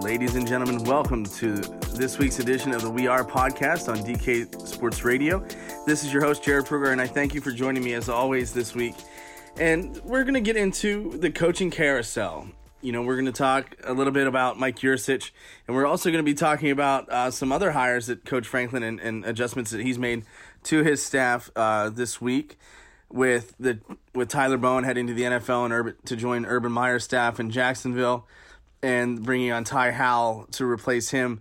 Ladies and gentlemen, welcome to this week's edition of the We Are podcast on DK Sports Radio. This is your host, Jared Pruger, and I thank you for joining me as always this week. And we're going to get into the coaching carousel. You know, we're going to talk a little bit about Mike Yurcich, and we're also going to be talking about uh, some other hires that Coach Franklin and, and adjustments that he's made to his staff uh, this week with the with Tyler Bowen heading to the NFL and Urban, to join Urban Meyer's staff in Jacksonville, and bringing on Ty Howell to replace him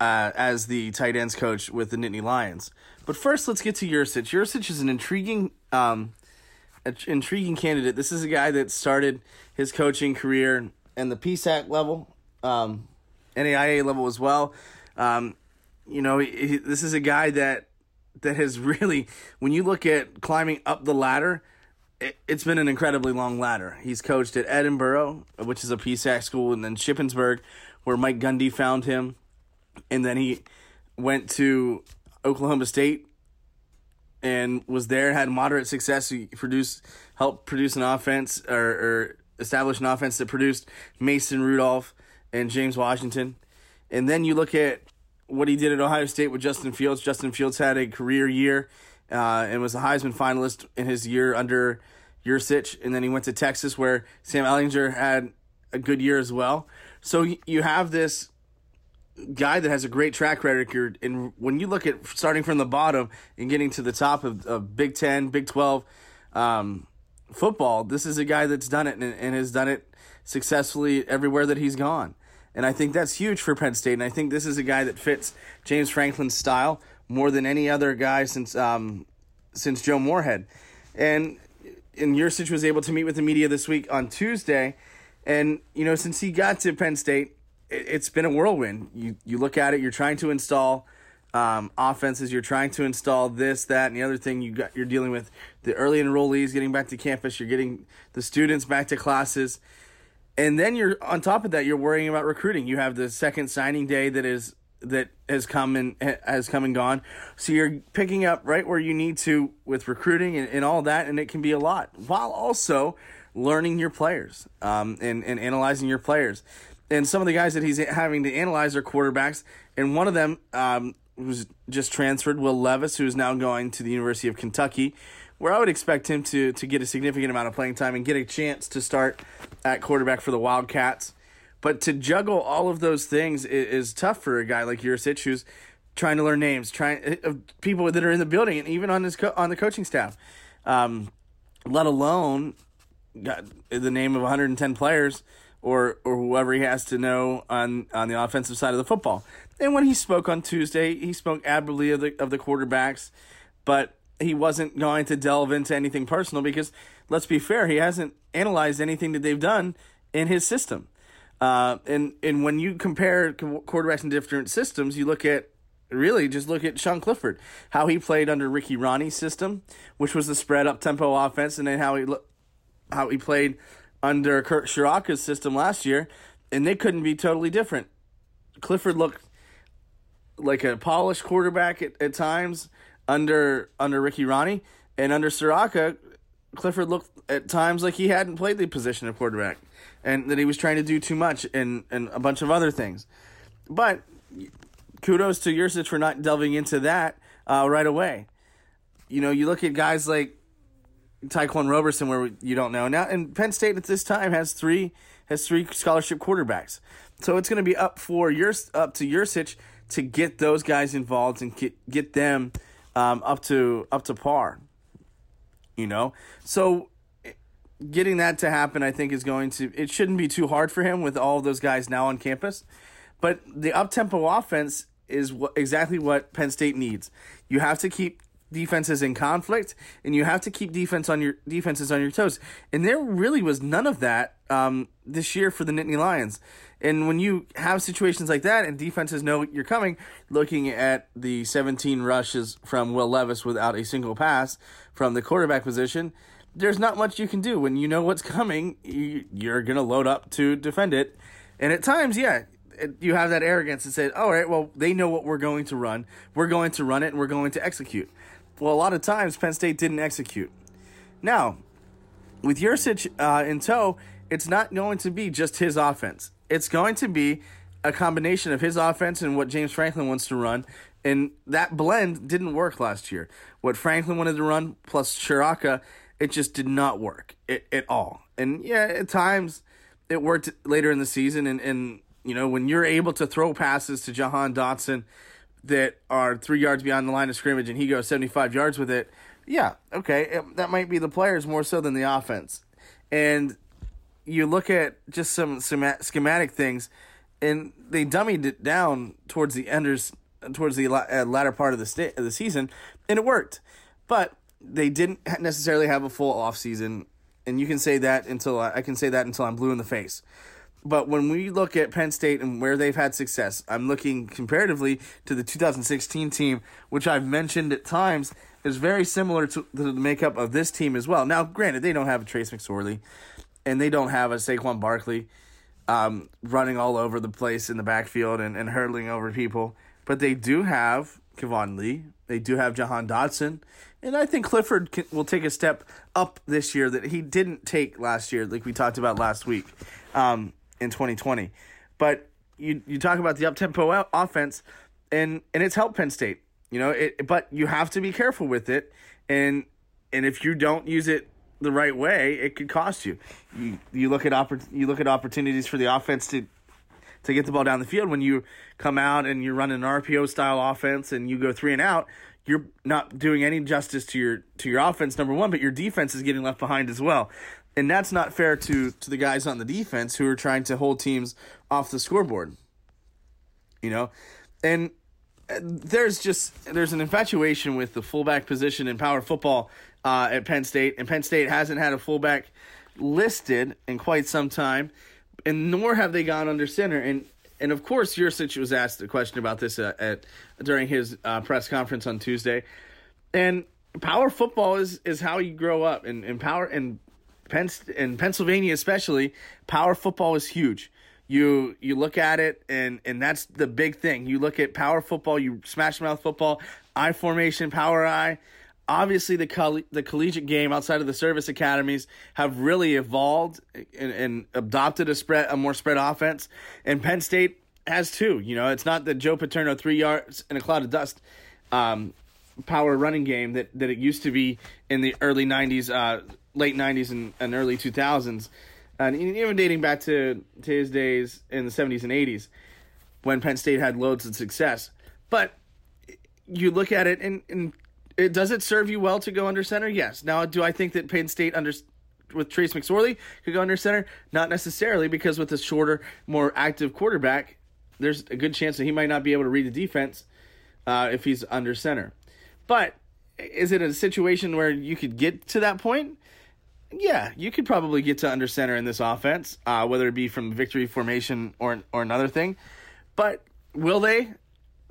uh, as the tight ends coach with the Nittany Lions. But first, let's get to Yurcich. Yurcich is an intriguing, um, an intriguing candidate. This is a guy that started his coaching career in the PSAC level, um, NAIA level as well. Um, you know, he, he- this is a guy that that has really, when you look at climbing up the ladder, it, it's been an incredibly long ladder. He's coached at Edinboro, which is a PSAC school, and then Shippensburg, where Mike Gundy found him, and then he went to Oklahoma State and was there, had moderate success. He produced, helped produce an offense or, or establish an offense that produced Mason Rudolph and James Washington. And then you look at what he did at Ohio State with Justin Fields. Justin Fields had a career year uh, and was a Heisman finalist in his year under Yurcich. And then he went to Texas where Sam Ehlinger had a good year as well. So you have this guy that has a great track record. And when you look at starting from the bottom and getting to the top of, of Big Ten, Big Twelve um, football, this is a guy that's done it and, and has done it successfully everywhere that he's gone. And I think that's huge for Penn State. And I think this is a guy that fits James Franklin's style more than any other guy since um, since Joe Moorhead. And and Yurcich was able to meet with the media this week on Tuesday. And, you know, since he got to Penn State, it, it's been a whirlwind. You you look at it, you're trying to install um, offenses, you're trying to install this, that, and the other thing you got you're dealing with the early enrollees getting back to campus, you're getting the students back to classes. And then you're on top of that, you're worrying about recruiting. You have the second signing day that is that has come and has come and gone. So you're picking up right where you need to with recruiting and, and all that, and it can be a lot while also learning your players um, and, and analyzing your players. And some of the guys that he's having to analyze are quarterbacks, and one of them um, was just transferred, Will Levis, who is now going to the University of Kentucky, where I would expect him to to get a significant amount of playing time and get a chance to start at quarterback for the Wildcats. But to juggle all of those things is, is tough for a guy like Yurcich, who's trying to learn names, trying of people that are in the building and even on his co- on the coaching staff, um, let alone got the name of 110 players or or whoever he has to know on on the offensive side of the football. And when he spoke on Tuesday, he spoke admirably of the of the quarterbacks, but he wasn't going to delve into anything personal because let's be fair, he hasn't analyzed anything that they've done in his system. Uh, and and when you compare quarterbacks in different systems, you look at really just look at Sean Clifford, how he played under Ricky Rahne's system, which was the spread up tempo offense, and then how he lo- how he played under Kirk Ciarrocca's system last year, and they couldn't be totally different. Clifford looked like a polished quarterback at, at times under under Ricky Rahne, and under Ciarrocca, Clifford looked at times like he hadn't played the position of quarterback, and that he was trying to do too much and and a bunch of other things. But kudos to Yurcich for not delving into that uh, right away. You know, you look at guys like Ta'Quan Roberson, where you don't know now, and Penn State at this time has three has three scholarship quarterbacks, so it's going to be up for your up to Yurcich to get those guys involved and get get them um, up to up to par. You know, so getting that to happen, I think, is going to it shouldn't be too hard for him with all those guys now on campus. But the up tempo offense is exactly what Penn State needs. You have to keep defenses in conflict, and you have to keep defense on your defenses on your toes. And there really was none of that um, this year for the Nittany Lions. And when you have situations like that, and defenses know you're coming, looking at the 17 rushes from Will Levis without a single pass from the quarterback position, there's not much you can do. When you know what's coming, you, you're gonna load up to defend it. And at times, yeah, you have that arrogance and say, all right, well, they know what we're going to run. We're going to run it and we're going to execute. Well, a lot of times Penn State didn't execute. Now, with Yurcich uh, in tow, it's not going to be just his offense. It's going to be a combination of his offense and what James Franklin wants to run. And that blend didn't work last year. What Franklin wanted to run plus Ciarrocca, it just did not work it, at all. And yeah, at times it worked later in the season. And, and, you know, when you're able to throw passes to Jahan Dotson that are three yards beyond the line of scrimmage and he goes 75 yards with it, yeah, okay, it, that might be the players more so than the offense. And you look at just some schematic things, and they dummied it down towards the enders, towards the uh, latter part of the sta- of the season, and it worked. But they didn't necessarily have a full off season, and you can say that until I, I can say that until I'm blue in the face. But when we look at Penn State and where they've had success, I'm looking comparatively to the 2016 team, which I've mentioned at times is very similar to the makeup of this team as well. Now, granted, they don't have a Trace McSorley, and they don't have a Saquon Barkley um, running all over the place in the backfield and, and hurdling over people, but they do have Keyvone Lee. They do have Jahan Dotson. And I think Clifford can, will take a step up this year that he didn't take last year, like we talked about last week. Um, in 2020. But you you talk about the up tempo offense, and and it's helped Penn State. You know, it, but you have to be careful with it, and and if you don't use it the right way, it could cost you. You you look at oppor- you look at opportunities for the offense to to get the ball down the field when you come out and you're running an RPO style offense and you go three and out. You're not doing any justice to your to your offense, number one, but your defense is getting left behind as well and that's not fair to to the guys on the defense who are trying to hold teams off the scoreboard. You know, and uh, there's just there's an infatuation with the fullback position in power football uh, at Penn State, and Penn State hasn't had a fullback listed in quite some time, and nor have they gone under center. And and of course, Yurcich was asked a question about this uh, at during his uh, press conference on Tuesday, and power football is is how you grow up, and, and power and Penn in Pennsylvania especially, power football is huge. You you look at it and and that's the big thing. You look at power football, you smash mouth football, I formation, power I. Obviously, the coll- the collegiate game outside of the service academies have really evolved and, and adopted a spread a more spread offense, and Penn State has too. You know, it's not the Joe Paterno three yards in a cloud of dust um, power running game that, that it used to be in the early '90s. Uh, late 90s and, and early 2000s, and even dating back to, to his days in the 70s and 80s when Penn State had loads of success. But you look at it and, and it, does it serve you well to go under center? Yes. Now, do I think that Penn State under with Trace McSorley could go under center? Not necessarily, because with a shorter, more active quarterback, there's a good chance that he might not be able to read the defense uh, if he's under center. But is it a situation where you could get to that point? yeah, you could probably get to under center in this offense, uh, whether it be from victory formation or or another thing. But will they?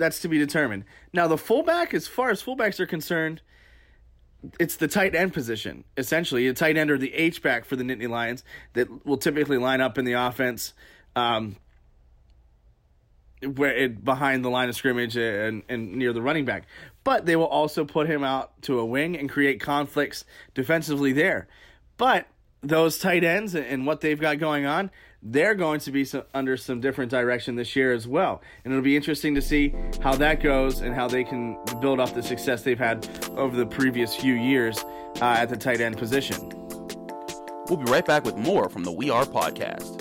That's to be determined. Now, the fullback, as far as fullbacks are concerned, it's the tight end position essentially. A tight end or the H back for the Nittany Lions that will typically line up in the offense. Um, where it behind the line of scrimmage and, and near the running back. But they will also put him out to a wing and create conflicts defensively there. But those tight ends and what they've got going on, they're going to be some, under some different direction this year as well. And it'll be interesting to see how that goes and how they can build off the success they've had over the previous few years uh, at the tight end position. We'll be right back with more from the We Are podcast.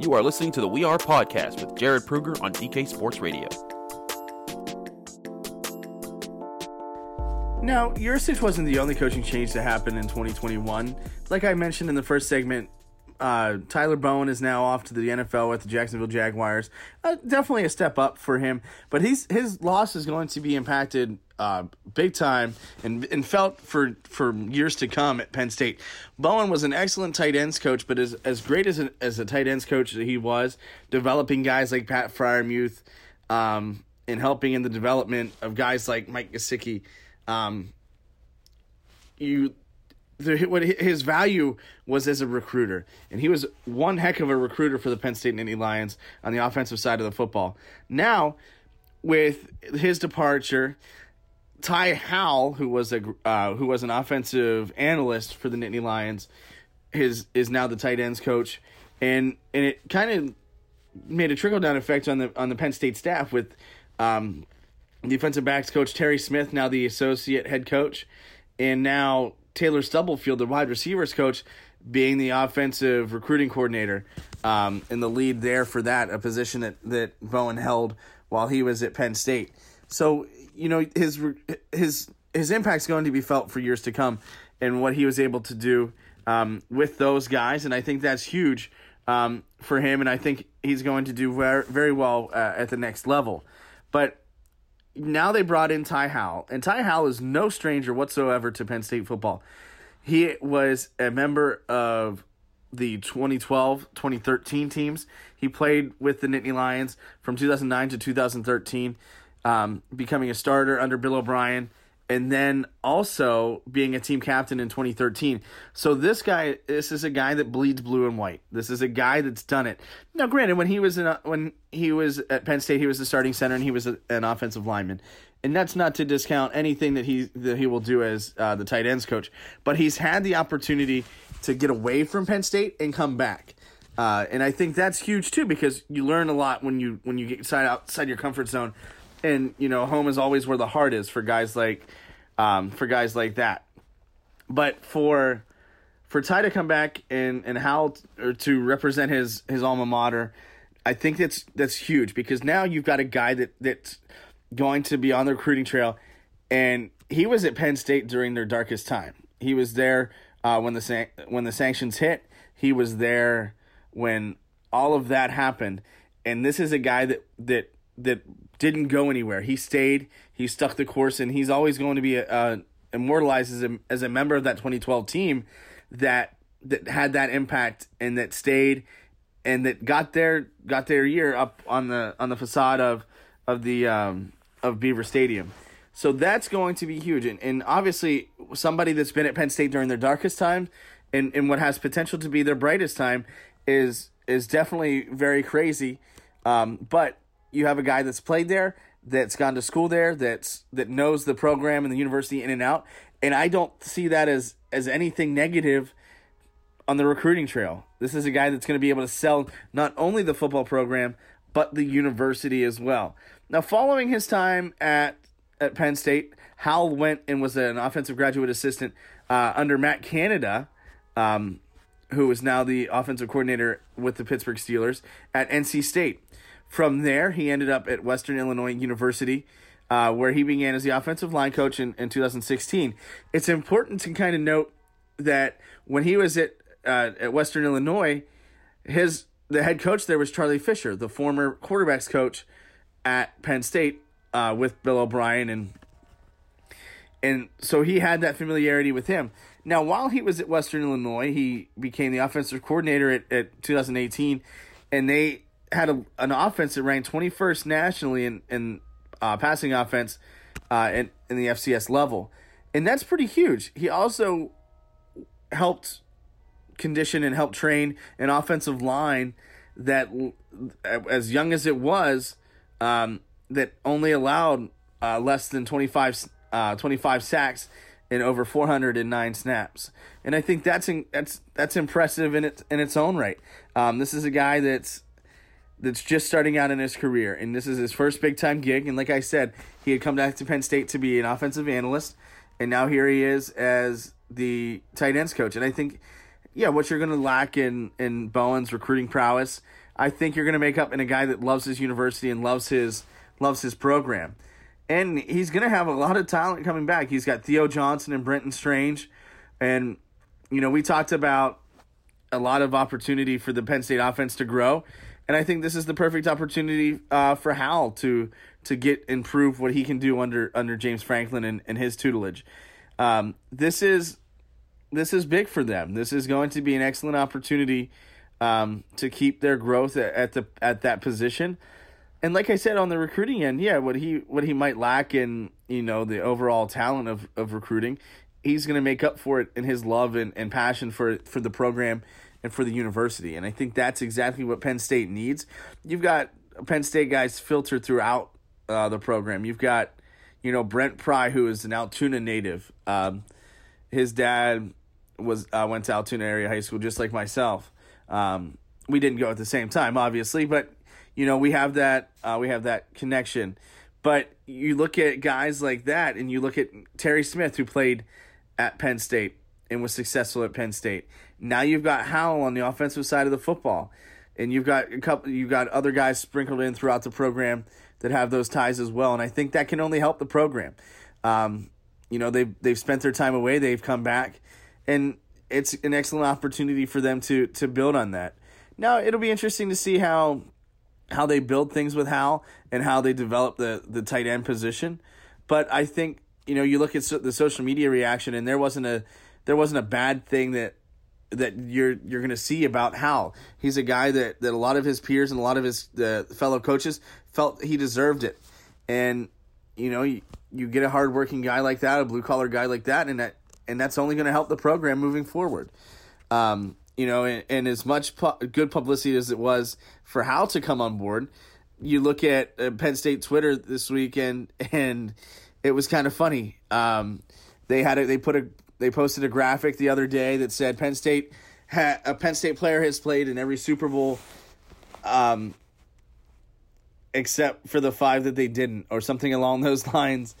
You are listening to the We Are podcast with Jared Pruger on DK Sports Radio. Now, Yurcich wasn't the only coaching change to happen in 2021. Like I mentioned in the first segment, uh, Tyler Bowen is now off to the NFL with the Jacksonville Jaguars. Uh, definitely a step up for him, but he's his loss is going to be impacted uh, big time and and felt for for years to come at Penn State. Bowen was an excellent tight ends coach, but as as great as a, as a tight ends coach that he was, developing guys like Pat Freiermuth, um, and helping in the development of guys like Mike Gesicki, um, you the, what his value was as a recruiter, and he was one heck of a recruiter for the Penn State Nittany Lions on the offensive side of the football. Now, with his departure, Ty Howell, who was a uh, who was an offensive analyst for the Nittany Lions, his is now the tight ends coach, and and it kind of made a trickle down effect on the on the Penn State staff with um, defensive backs coach Terry Smith, now the associate head coach, and now Taylor Stubblefield, the wide receivers coach, being the offensive recruiting coordinator, um, and the lead there for that, a position that, that Bowen held while he was at Penn State. So, you know, his his his impact's going to be felt for years to come and what he was able to do um, with those guys. And I think that's huge um, for him. And I think he's going to do very, very well uh, at the next level. But now they brought in Ty Howell, and Ty Howell is no stranger whatsoever to Penn State football. He was a member of the 2012 2013 teams. He played with the Nittany Lions from 2009 to 2013, um, becoming a starter under Bill O'Brien, and then also being a team captain in 2013. So this guy, this is a guy that bleeds blue and white. This is a guy that's done it. Now, granted, when he was in when he was at Penn State, he was the starting center and he was a, an offensive lineman. And that's not to discount anything that he that he will do as uh, the tight ends coach, but he's had the opportunity to get away from Penn State and come back. Uh, and I think that's huge too because you learn a lot when you when you get outside outside your comfort zone, and you know home is always where the heart is for guys like um, for guys like that. But for for Ty to come back and and how to represent his his alma mater, I think that's that's huge because now you've got a guy that that's going to be on the recruiting trail, and he was at Penn State during their darkest time. He was there uh, when the san- when the sanctions hit. He was there when all of that happened, and this is a guy that that that didn't go anywhere. He stayed. He stuck the course, and he's always going to be uh, immortalized as a as a member of that 2012 team that that had that impact and that stayed and that got their got their year up on the on the facade of of the um, of Beaver Stadium. So that's going to be huge. And, and obviously, somebody that's been at Penn State during their darkest time and, and what has potential to be their brightest time is is definitely very crazy. Um, but you have a guy that's played there, that's gone to school there, that's that knows the program and the university in and out. And I don't see that as as anything negative on the recruiting trail. This is a guy that's going to be able to sell not only the football program, but the university as well. Now, following his time at, at Penn State, Howell went and was an offensive graduate assistant uh, under Matt Canada, um, who is now the offensive coordinator with the Pittsburgh Steelers at NC State. From there, he ended up at Western Illinois University, uh, where he began as the offensive line coach in, in 2016. It's important to kind of note that when he was at uh, at Western Illinois, his the head coach there was Charlie Fisher, the former quarterbacks coach at Penn State uh, with Bill O'Brien, and and so he had that familiarity with him. Now, while he was at Western Illinois, he became the offensive coordinator at, at 2018, and they had a, an offense that ranked 21st nationally in in uh, passing offense uh, in, in the FCS level, and that's pretty huge. He also helped condition and help train an offensive line that, as young as it was, um, that only allowed uh, less than 25, uh, 25 sacks in over 409 snaps. And I think that's in, that's that's impressive in its in its own right. Um, this is a guy that's that's just starting out in his career, and this is his first big time gig. And like I said, he had come back to Penn State to be an offensive analyst, and now here he is as the tight ends coach. And I think yeah, what you're going to lack in in Bowen's recruiting prowess, I think you're going to make up in a guy that loves his university and loves his loves his program. And he's going to have a lot of talent coming back. He's got Theo Johnson and Brenton Strange. And, you know, we talked about a lot of opportunity for the Penn State offense to grow. And I think this is the perfect opportunity uh, for Howell to to get improve what he can do under under James Franklin and, and his tutelage. Um, this is this is big for them. This is going to be an excellent opportunity um, to keep their growth at, at the at that position. And like I said on the recruiting end, yeah, what he what he might lack in you know the overall talent of, of recruiting, he's going to make up for it in his love and, and passion for for the program and for the university. And I think that's exactly what Penn State needs. You've got Penn State guys filtered throughout uh, the program. You've got you know Brent Pry, who is an Altoona native. Um, his dad was uh, went to Altoona Area High School just like myself. Um, we didn't go at the same time, obviously, but you know we have that uh, we have that connection. But you look at guys like that, and you look at Terry Smith, who played at Penn State and was successful at Penn State. Now you've got Howell on the offensive side of the football, and you've got a couple. You've got other guys sprinkled in throughout the program that have those ties as well, and I think that can only help the program. Um, you know they've they've spent their time away, they've come back, and it's an excellent opportunity for them to to build on that. Now it'll be interesting to see how how they build things with Howell and how they develop the the tight end position. But I think you know you look at so, the social media reaction, and there wasn't a there wasn't a bad thing that that you're you're going to see about Howell. He's a guy that that a lot of his peers and a lot of his uh, fellow coaches felt he deserved it, and you know you, you get a hardworking guy like that, a blue collar guy like that, and that and that's only going to help the program moving forward. Um, you know, and, and as much pu- good publicity as it was for Howell to come on board, you look at uh, Penn State Twitter this weekend, and it was kind of funny. Um, they had a, they put a they posted a graphic the other day that said Penn State ha- a Penn State player has played in every Super Bowl, um, except for the five that they didn't, or something along those lines.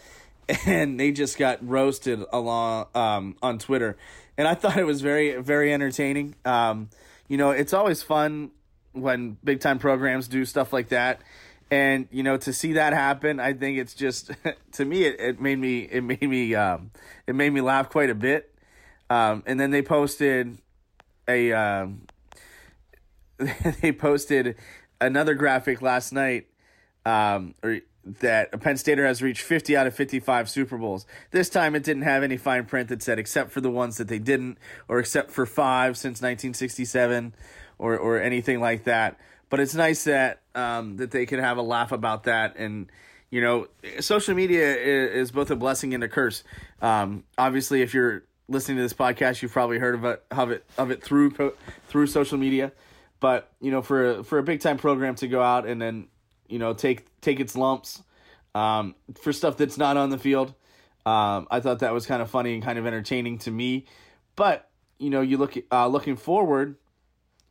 And they just got roasted along um, on Twitter, and I thought it was very very entertaining. Um, you know, it's always fun when big time programs do stuff like that, and you know to see that happen, I think it's just to me it, it made me it made me um, it made me laugh quite a bit. Um, and then they posted a um, they posted another graphic last night, um, or that a Penn Stater has reached 50 out of 55 Super Bowls. This time it didn't have any fine print that said except for the ones that they didn't, or except for five since 1967, or or anything like that. But it's nice that um, that they can have a laugh about that, and you know, social media is, is both a blessing and a curse. Um, obviously, if you're listening to this podcast, you've probably heard of it of it of it through through social media. But you know, for a, for a big time program to go out and then you know take take its lumps um, for stuff that's not on the field, um, I thought that was kind of funny and kind of entertaining to me. But you know, you look uh, looking forward.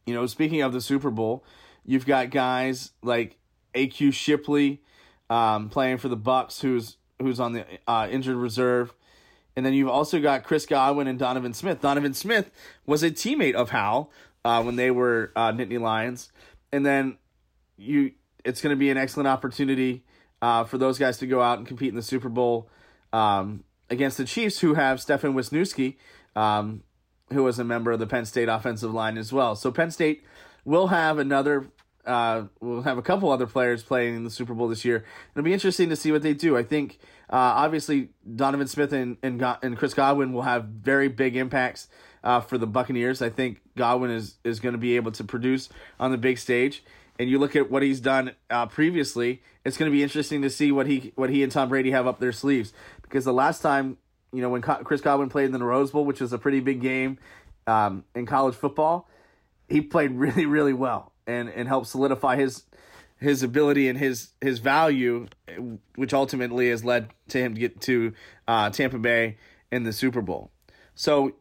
You know, speaking of the Super Bowl, you've got guys like AQ Shipley um, playing for the Bucs, who's who's on the uh, injured reserve. And then you've also got Chris Godwin and Donovan Smith. Donovan Smith was a teammate of Howell uh, when they were uh, Nittany Lions. And then you, it's going to be an excellent opportunity uh, for those guys to go out and compete in the Super Bowl um, against the Chiefs, who have Stefan Wisniewski, um, who was a member of the Penn State offensive line as well. So Penn State will have another uh, we'll have a couple other players playing in the Super Bowl this year. It'll be interesting to see what they do. I think uh, obviously Donovan Smith and, and and Chris Godwin will have very big impacts uh, for the Buccaneers. I think Godwin is is going to be able to produce on the big stage. And you look at what he's done uh, previously. It's going to be interesting to see what he what he and Tom Brady have up their sleeves because the last time you know when Chris Godwin played in the Rose Bowl, which was a pretty big game um, in college football, he played really really well and and help solidify his his ability and his his value, which ultimately has led to him to get to uh, Tampa Bay in the Super Bowl. So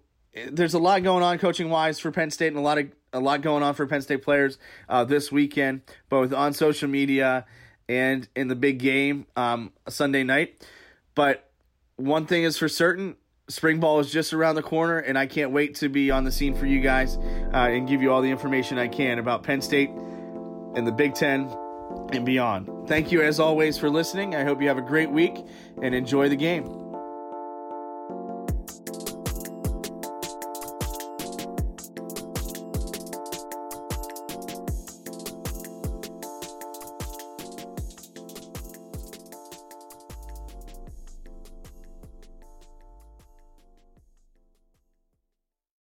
there's a lot going on coaching wise for Penn State and a lot of a lot going on for Penn State players uh, this weekend, both on social media and in the big game um, Sunday night. But one thing is for certain, spring ball is just around the corner, and I can't wait to be on the scene for you guys uh, and give you all the information I can about Penn State and the Big Ten and beyond. Thank you, as always, for listening. I hope you have a great week and enjoy the game.